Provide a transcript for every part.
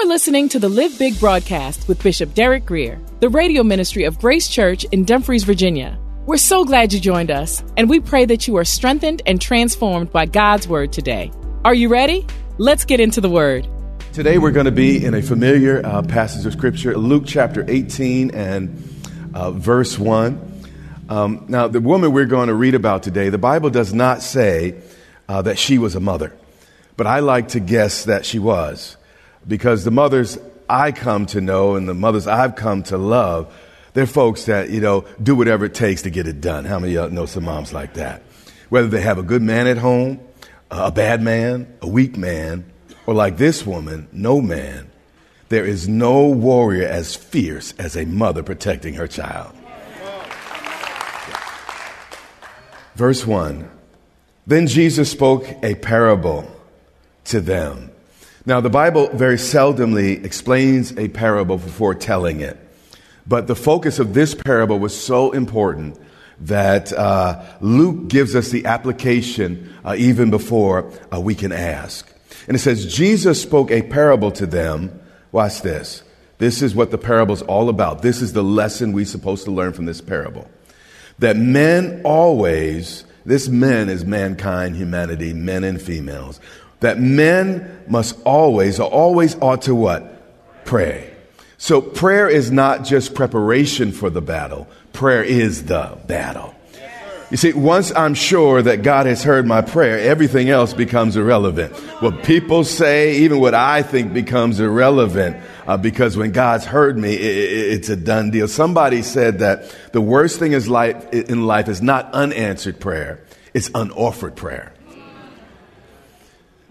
are listening to the Live Big broadcast with Bishop Derek Grier, the radio ministry of Grace Church in Dumfries, Virginia. We're so glad you joined us, and we pray that you are strengthened and transformed by God's word today. Are you ready? Let's get into the word. Today we're going to be in a familiar uh, passage of Scripture, Luke chapter 18 and uh, verse 1. Um, now, the woman we're going to read about today, the Bible does not say uh, that she was a mother, but I like to guess that she was because the mothers I come to know and the mothers I've come to love, they're folks that, you know, do whatever it takes to get it done. How many of y'all know some moms like that? Whether they have a good man at home, a bad man, a weak man, or like this woman, no man. There is no warrior as fierce as a mother protecting her child. Verse 1 Then Jesus spoke a parable to them. Now, the Bible very seldomly explains a parable before telling it. But the focus of this parable was so important that uh, Luke gives us the application uh, even before uh, we can ask. And it says, Jesus spoke a parable to them. Watch this. This is what the parable's all about. This is the lesson we're supposed to learn from this parable. That men always, this men is mankind, humanity, men and females, that men must always, always ought to what? Pray. So prayer is not just preparation for the battle. Prayer is the battle. You see, once I'm sure that God has heard my prayer, everything else becomes irrelevant. What people say, even what I think becomes irrelevant uh, because when God's heard me, it, it, it's a done deal. Somebody said that the worst thing is life, in life is not unanswered prayer, it's unoffered prayer.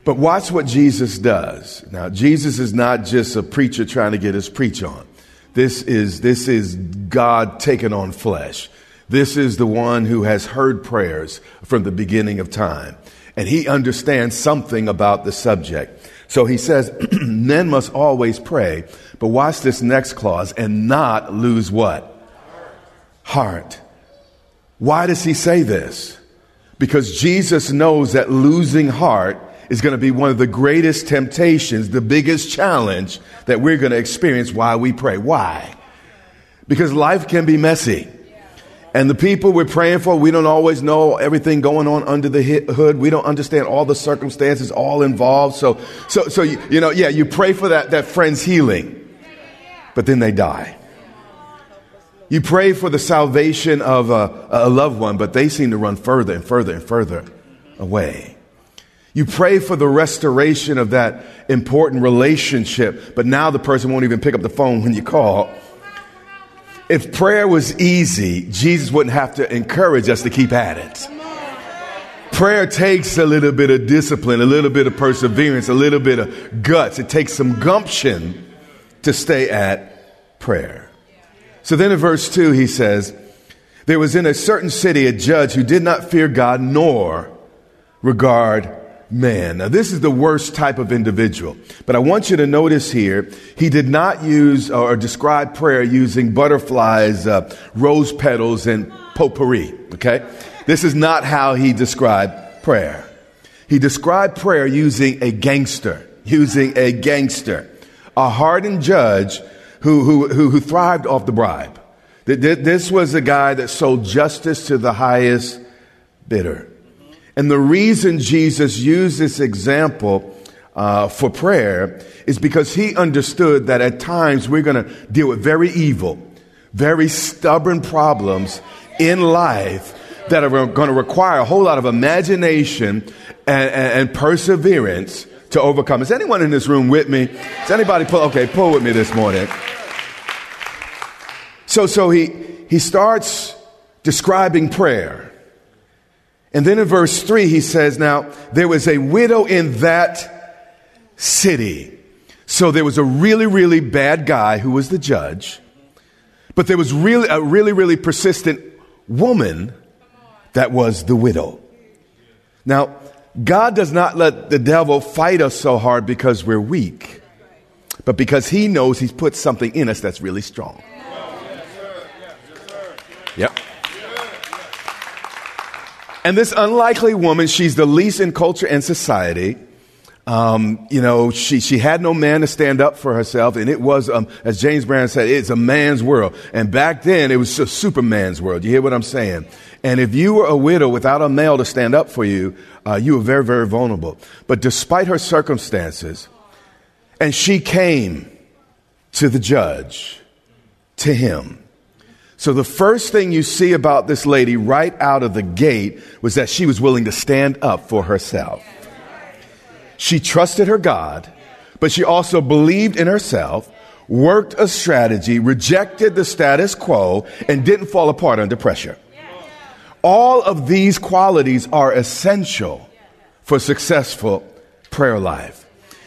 But watch what Jesus does. Now, Jesus is not just a preacher trying to get his preach on. This is, this is God taking on flesh. This is the one who has heard prayers from the beginning of time. And he understands something about the subject. So he says, men must always pray. But watch this next clause and not lose what? Heart. Why does he say this? Because Jesus knows that losing heart is going to be one of the greatest temptations, the biggest challenge that we're going to experience while we pray. Why? Because life can be messy. And the people we're praying for, we don't always know everything going on under the hood. We don't understand all the circumstances all involved. So, so, so you, you know, yeah, you pray for that, that friend's healing, but then they die. You pray for the salvation of a, a loved one, but they seem to run further and further and further away. You pray for the restoration of that important relationship, but now the person won't even pick up the phone when you call. If prayer was easy, Jesus wouldn't have to encourage us to keep at it. Prayer takes a little bit of discipline, a little bit of perseverance, a little bit of guts. It takes some gumption to stay at prayer. So then in verse 2, he says, There was in a certain city a judge who did not fear God nor regard man. Now, this is the worst type of individual. But I want you to notice here, he did not use or describe prayer using butterflies, uh, rose petals, and potpourri. Okay? This is not how he described prayer. He described prayer using a gangster, using a gangster, a hardened judge who, who, who, who thrived off the bribe. This was a guy that sold justice to the highest bidder. And the reason Jesus used this example uh, for prayer is because he understood that at times we're going to deal with very evil, very stubborn problems in life that are going to require a whole lot of imagination and, and, and perseverance to overcome. Is anyone in this room with me? Is anybody pull? Okay, pull with me this morning. So, so he, he starts describing prayer. And then in verse 3, he says, Now, there was a widow in that city. So there was a really, really bad guy who was the judge, but there was really, a really, really persistent woman that was the widow. Now, God does not let the devil fight us so hard because we're weak, but because he knows he's put something in us that's really strong. Yep. And this unlikely woman, she's the least in culture and society. Um, you know, she, she had no man to stand up for herself, and it was, um, as James Brown said, it's a man's world. And back then, it was a superman's world. You hear what I'm saying? And if you were a widow without a male to stand up for you, uh, you were very, very vulnerable. But despite her circumstances, and she came to the judge, to him. So the first thing you see about this lady right out of the gate was that she was willing to stand up for herself. She trusted her God, but she also believed in herself, worked a strategy, rejected the status quo, and didn't fall apart under pressure. All of these qualities are essential for successful prayer life.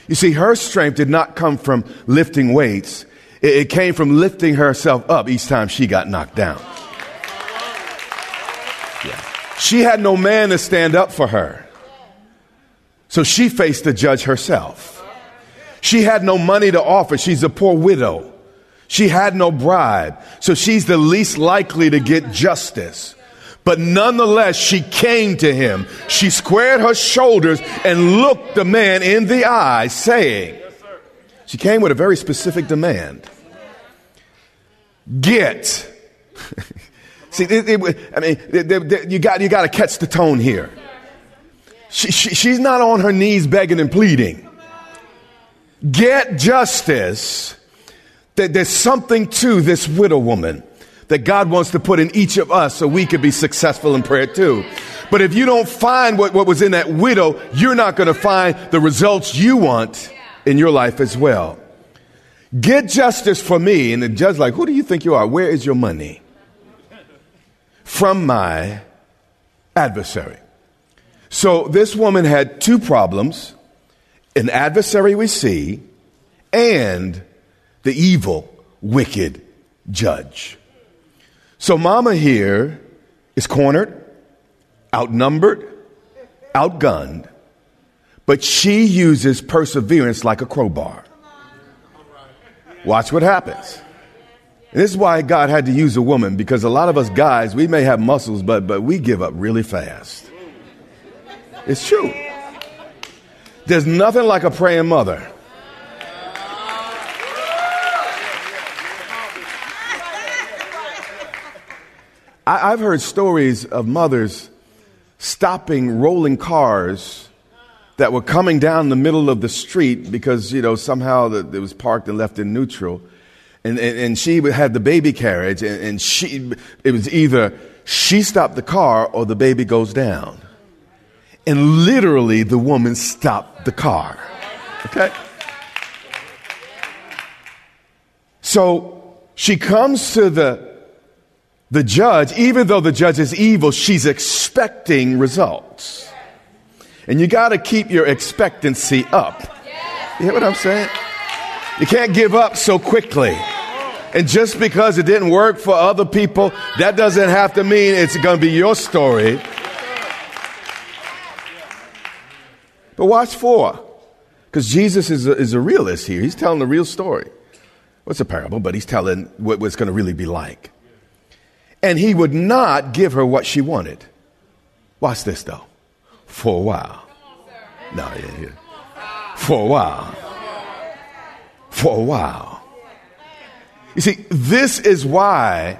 You see, her strength did not come from lifting weights. It, came from lifting herself up each time she got knocked down. Yeah. She had no man to stand up for her. So she faced the judge herself. She had no money to offer. She's a poor widow. She had no bribe. So she's the least likely to get justice. But nonetheless, she came to him. She squared her shoulders and looked the man in the eye, saying, She came with a very specific demand Get. See, it, it, I mean, you got, you got to catch the tone here. She, she, she's not on her knees begging and pleading. Get justice. That there's something to this widow woman that God wants to put in each of us so we could be successful in prayer too. But if you don't find what, what was in that widow, you're not going to find the results you want in your life as well. Get justice for me. And the judge, like, who do you think you are? Where is your money? From my adversary. So this woman had two problems an adversary we see and the evil, wicked judge. So, mama here is cornered, outnumbered, outgunned, but she uses perseverance like a crowbar. Watch what happens. This is why God had to use a woman because a lot of us guys, we may have muscles, but, but we give up really fast. It's true. There's nothing like a praying mother. I, have heard stories of mothers stopping rolling cars that were coming down the middle of the street because, you know, somehow it was parked and left in neutral. And, and, and she had the baby carriage, and, and she, it was either she stopped the car or the baby goes down. And literally, the woman stopped the car. Okay? So she comes to the the judge, even though the judge is evil, she's expecting results. And you got to keep your expectancy up. You hear what I'm saying? You can't give up so quickly. And just because it didn't work for other people, that doesn't have to mean it's going to be your story. But watch for. Because Jesus is a, is a realist here. He's telling the real story. Well, a parable, but he's telling what it's going to really be like and he would not give her what she wanted. Watch this though. For a while. No, yeah, yeah. For a while. For a while. You see, this is why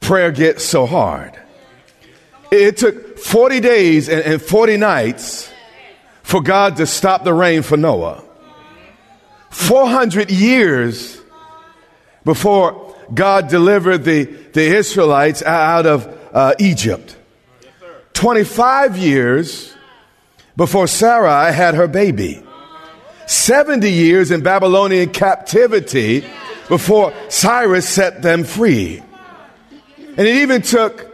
prayer gets so hard. It took 40 days and, and 40 nights for God to stop the rain for Noah. 400 years before God delivered the, the Israelites out of uh, Egypt. 25 years before Sarai had her baby. 70 years in Babylonian captivity before Cyrus set them free. And it even took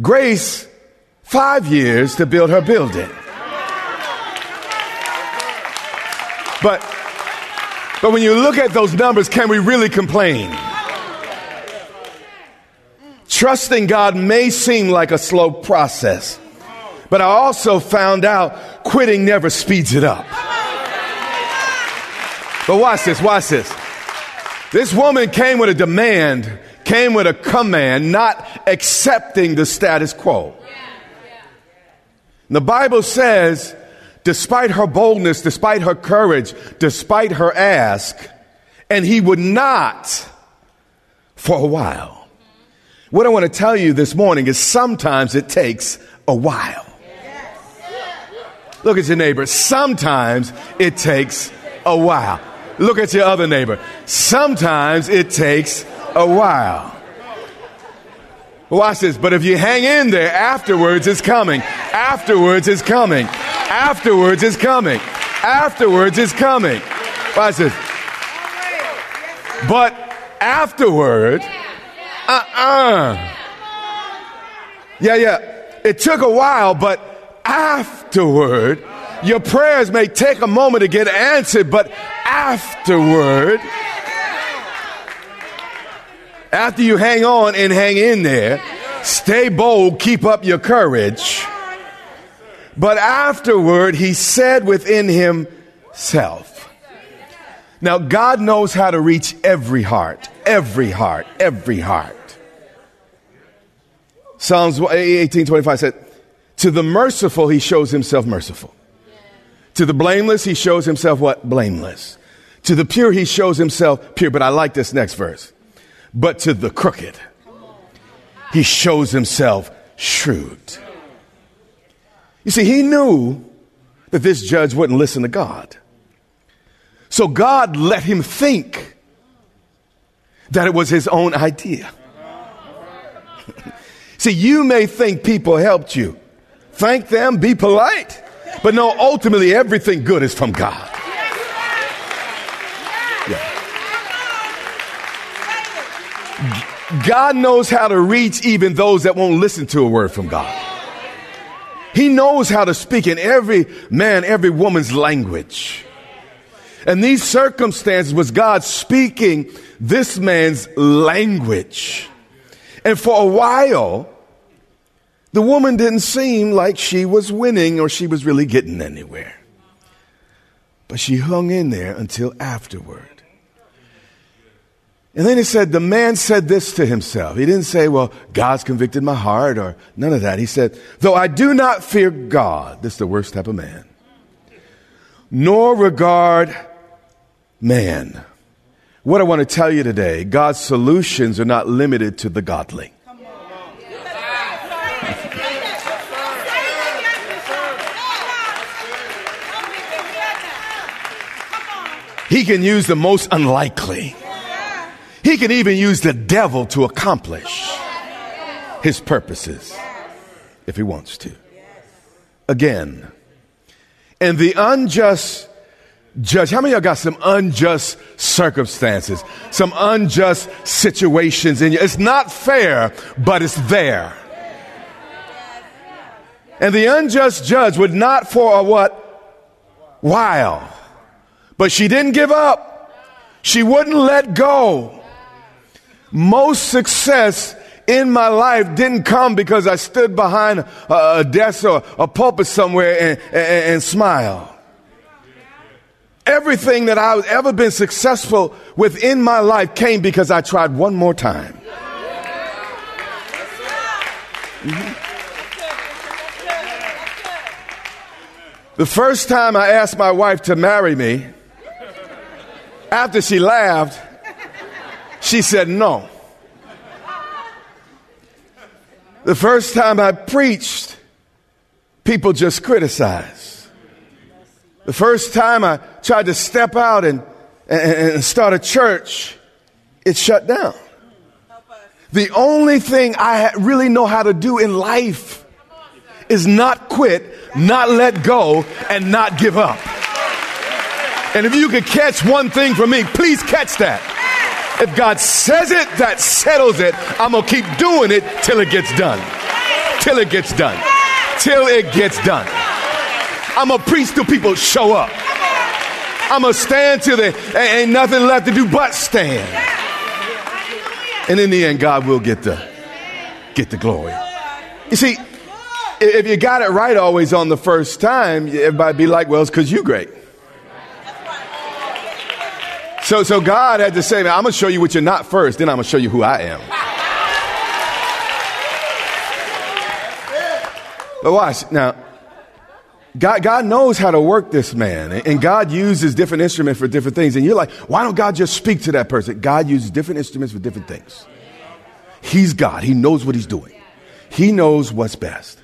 Grace five years to build her building. But, but when you look at those numbers, can we really complain? Trusting God may seem like a slow process, but I also found out quitting never speeds it up. But watch this, watch this. This woman came with a demand, came with a command, not accepting the status quo. The Bible says, despite her boldness, despite her courage, despite her ask, and he would not for a while. What I want to tell you this morning is sometimes it takes a while. Look at your neighbor. Sometimes it takes a while. Look at your other neighbor. Sometimes it takes a while. Watch this. But if you hang in there, afterwards is coming. Afterwards is coming. Afterwards is coming. Afterwards is coming. Watch this. But afterward, uh uh. Yeah, yeah. It took a while, but afterward, your prayers may take a moment to get answered, but afterward, after you hang on and hang in there, stay bold, keep up your courage. But afterward, he said within himself. Now, God knows how to reach every heart, every heart, every heart. Psalms 18:25 eh, said, "To the merciful he shows himself merciful. To the blameless he shows himself what? Blameless. To the pure he shows himself pure." But I like this next verse. But to the crooked he shows himself shrewd. You see, he knew that this judge wouldn't listen to God. So God let him think that it was his own idea. See, you may think people helped you. Thank them, be polite. But no, ultimately, everything good is from God. Yeah. God knows how to reach even those that won't listen to a word from God. He knows how to speak in every man, every woman's language. And these circumstances was God speaking this man's language. And for a while, the woman didn't seem like she was winning or she was really getting anywhere. But she hung in there until afterward. And then he said, the man said this to himself. He didn't say, well, God's convicted my heart or none of that. He said, though I do not fear God, this is the worst type of man, nor regard man. What I want to tell you today, God's solutions are not limited to the godly. He can use the most unlikely. He can even use the devil to accomplish his purposes if he wants to. Again, and the unjust judge. How many of y'all got some unjust circumstances, some unjust situations in you? It's not fair, but it's there. And the unjust judge would not for a what? While. But she didn't give up. She wouldn't let go most success in my life didn't come because I stood behind a, desk or a pulpit somewhere and, and, and smile. Everything that I've ever been successful within my life came because I tried one more time. The first time I asked my wife to marry me, after she laughed, she said no. The first time I preached, people just criticize. The first time I tried to step out and, and, start a church, it shut down. The only thing I really know how to do in life is not quit, not let go, and not give up. And if you could catch one thing from me, please catch that. If God says it, that settles it. I'm going to keep doing it till it gets done. Till it gets done. Till it gets done. I'm going to preach till people show up. I'm going to stand till there ain't nothing left to do but stand. And in the end, God will get the, get the glory. You see, if you got it right always on the first time, everybody be like, well, it's because you great. So, so God had to say, man, I'm going to show you what you're not first, then I'm going to show you who I am. But watch now. God, God knows how to work this man, and God uses different instruments for different things. And you're like, why don't God just speak to that person? God uses different instruments for different things. He's God. He knows what he's doing. He knows what's best.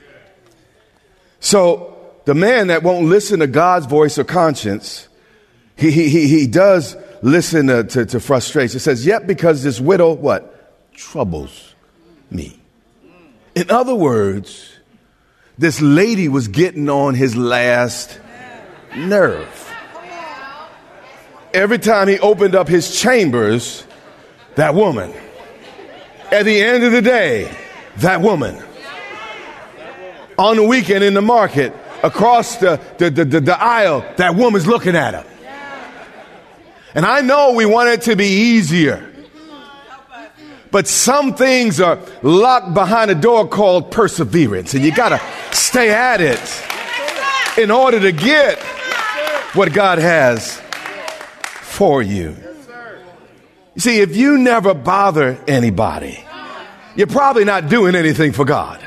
So the man that won't listen to God's voice or conscience, he, he, he, he does listen to, to, to frustration. It says, yet because this widow, what? Troubles me. In other words, this lady was getting on his last nerve. Every time he opened up his chambers, that woman. At the end of the day, that woman. On the weekend in the market, across the, the, the, the, the aisle, that woman's looking at him. And I know we want it to be easier. But some things are locked behind a door called perseverance, and you got to stay at it in order to get what God has for you. You see, if you never bother anybody, you're probably not doing anything for God.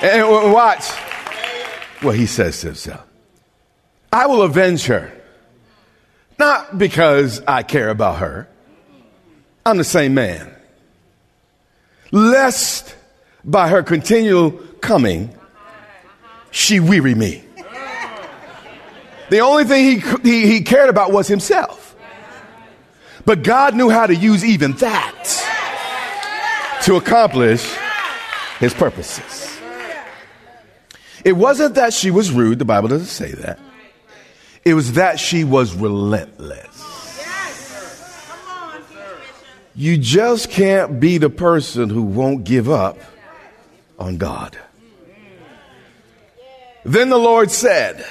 And watch what he says to himself I will avenge her, not because I care about her. I'm the same man. Lest by her continual coming, she weary me. The only thing he, he, he, cared about was himself. But God knew how to use even that to accomplish his purposes. It wasn't that she was rude, the Bible doesn't say that. It was that she was relentless. You just can't be the person who won't give up on God. Then the Lord said,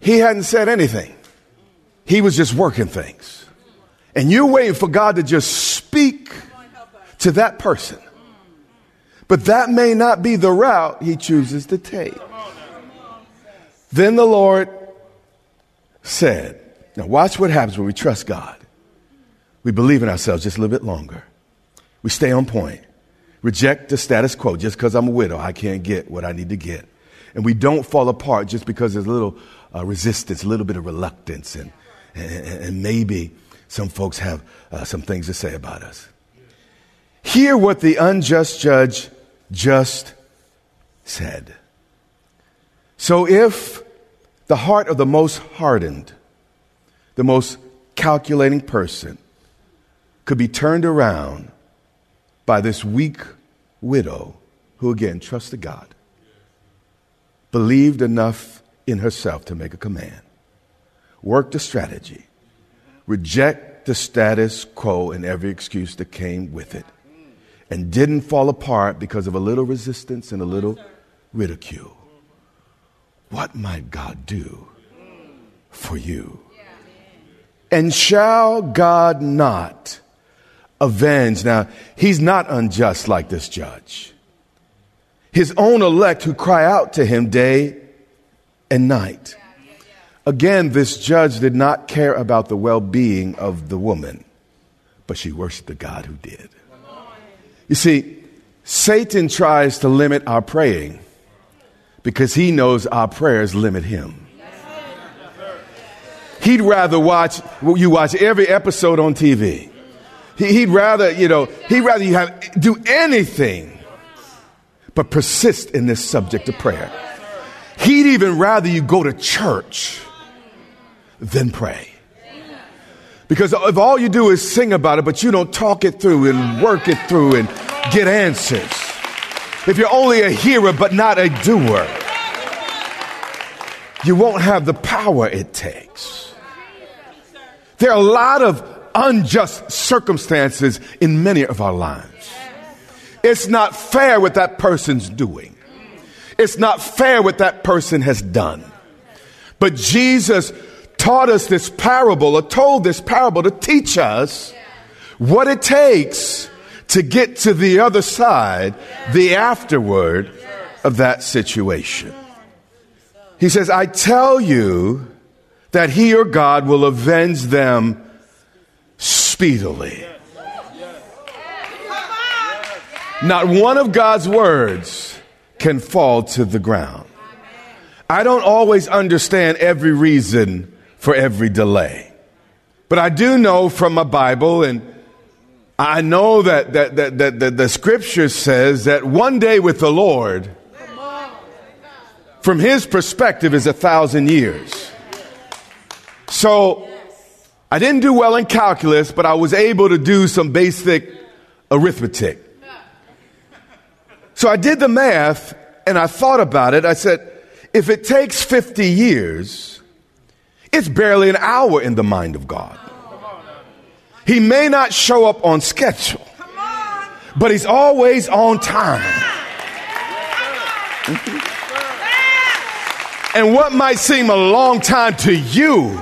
He hadn't said anything. He was just working things. And you're waiting for God to just speak to that person. But that may not be the route He chooses to take. Then the Lord said, Now watch what happens when we trust God. We believe in ourselves just a little bit longer. We stay on point. Reject the status quo. Just because I'm a widow, I can't get what I need to get. And we don't fall apart just because there's a little uh, resistance, a little bit of reluctance, and, and, and maybe some folks have uh, some things to say about us. Hear what the unjust judge just said. So if the heart of the most hardened, the most calculating person could be turned around by this weak widow who, again, trusted God, believed enough in herself to make a command, worked a strategy, reject the status quo and every excuse that came with it, and didn't fall apart because of a little resistance and a little ridicule. What might God do for you? And shall God not? Avenge. Now, he's not unjust like this judge. His own elect who cry out to him day and night. Again, this judge did not care about the well being of the woman, but she worshiped the God who did. You see, Satan tries to limit our praying because he knows our prayers limit him. He'd rather watch, you watch every episode on TV he, would rather, you know, he'd rather you have, do anything but persist in this subject of prayer. He'd even rather you go to church than pray. Because if all you do is sing about it, but you don't talk it through and work it through and get answers, if you're only a hearer but not a doer, you won't have the power it takes. There are a lot of unjust circumstances in many of our lives. It's not fair what that person's doing. It's not fair what that person has done. But Jesus taught us this parable or told this parable to teach us what it takes to get to the other side, the afterward of that situation. He says, I tell you that he or God will avenge them speedily. Not one of God's words can fall to the ground. I don't always understand every reason for every delay. But I do know from my Bible, and I know that, that, that, that, that the scripture says that one day with the Lord, from his perspective, is a thousand years. So I didn't do well in calculus, but I was able to do some basic arithmetic. So I did the math and I thought about it. I said, if it takes 50 years, it's barely an hour in the mind of God. He may not show up on schedule, but he's always on time. And what might seem a long time to you,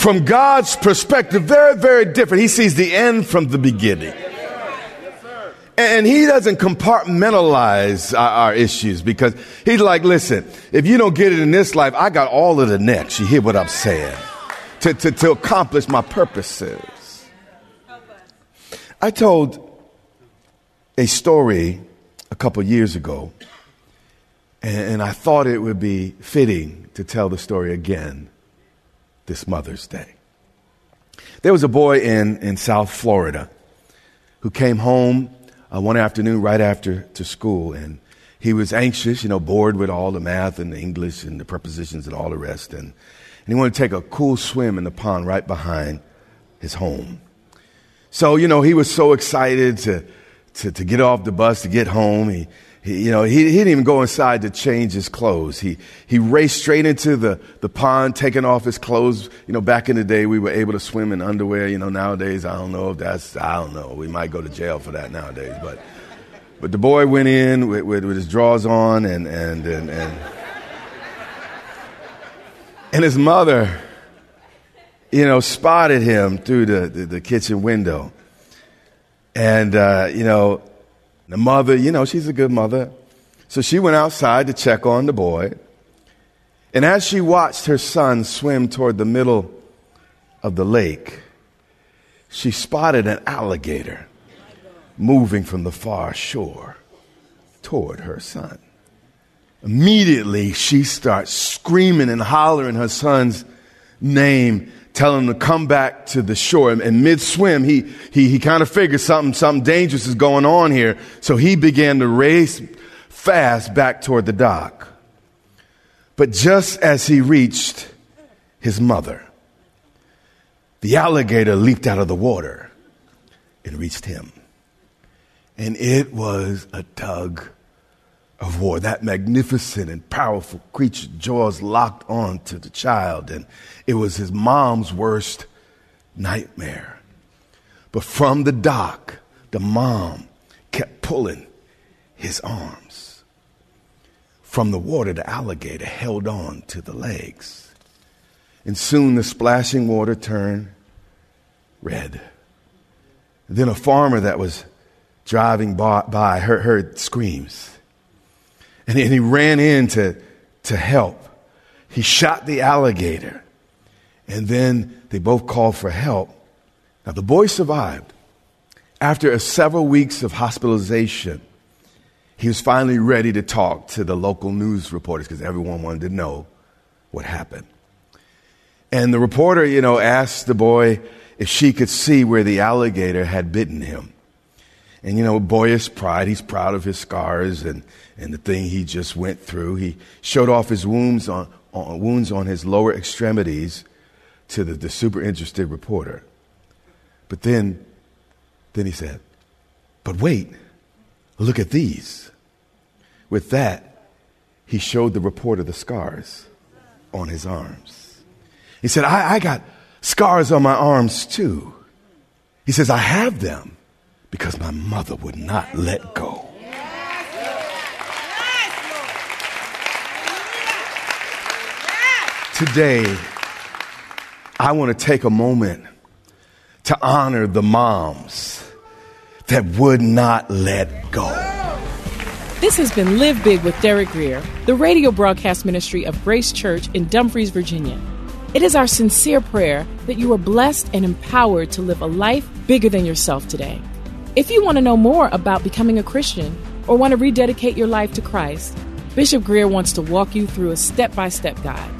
from God's perspective, very, very different. He sees the end from the beginning. And he doesn't compartmentalize our, issues because he's like, listen, if you don't get it in this life, I got all of the next. You hear what I'm saying? To, to, to accomplish my purposes. I told a story a couple years ago, and I thought it would be fitting to tell the story again this Mother's Day. There was a boy in, in South Florida who came home uh, one afternoon right after to school, and he was anxious, you know, bored with all the math and the English and the prepositions and all the rest, and, and he wanted to take a cool swim in the pond right behind his home. So, you know, he was so excited to, to, to get off the bus to get home. He, he, you know, he, he, didn't even go inside to change his clothes. He, he raced straight into the, the pond, taking off his clothes. You know, back in the day, we were able to swim in underwear. You know, nowadays, I don't know if that's, I don't know. We might go to jail for that nowadays. But, but the boy went in with, with, with his drawers on and, and, and, and, and his mother, you know, spotted him through the, the, the kitchen window. And, uh, you know, the mother, you know, she's a good mother. So she went outside to check on the boy. And as she watched her son swim toward the middle of the lake, she spotted an alligator moving from the far shore toward her son. Immediately, she starts screaming and hollering her son's name telling him to come back to the shore. And, mid swim, he, he, he kind of figured something, something dangerous is going on here. So he began to race fast back toward the dock. But just as he reached his mother, the alligator leaped out of the water and reached him. And it was a tug of war. That magnificent and powerful creature, jaws locked on to the child, and it was his mom's worst nightmare. But from the dock, the mom kept pulling his arms. From the water, the alligator held on to the legs. And soon the splashing water turned red. Then a farmer that was driving by heard, heard screams and he, ran in to, to help. He shot the alligator. And then they both called for help. Now, the boy survived. After several weeks of hospitalization, he was finally ready to talk to the local news reporters because everyone wanted to know what happened. And the reporter, you know, asked the boy if she could see where the alligator had bitten him. And, you know, boyish pride, he's proud of his scars and, and the thing he just went through. He showed off his wounds on, on wounds on his lower extremities to the, the super interested reporter. But then, then he said, But wait, look at these. With that, he showed the reporter the scars on his arms. He said, I, I got scars on my arms too. He says, I have them because my mother would not let go. Today, I want to take a moment to honor the moms that would not let go. This has been Live Big with Derek Grier, the radio broadcast ministry of Grace Church in Dumfries, Virginia. It is our sincere prayer that you are blessed and empowered to live a life bigger than yourself today. If you want to know more about becoming a Christian or want to rededicate your life to Christ, Bishop Grier wants to walk you through a step by step guide.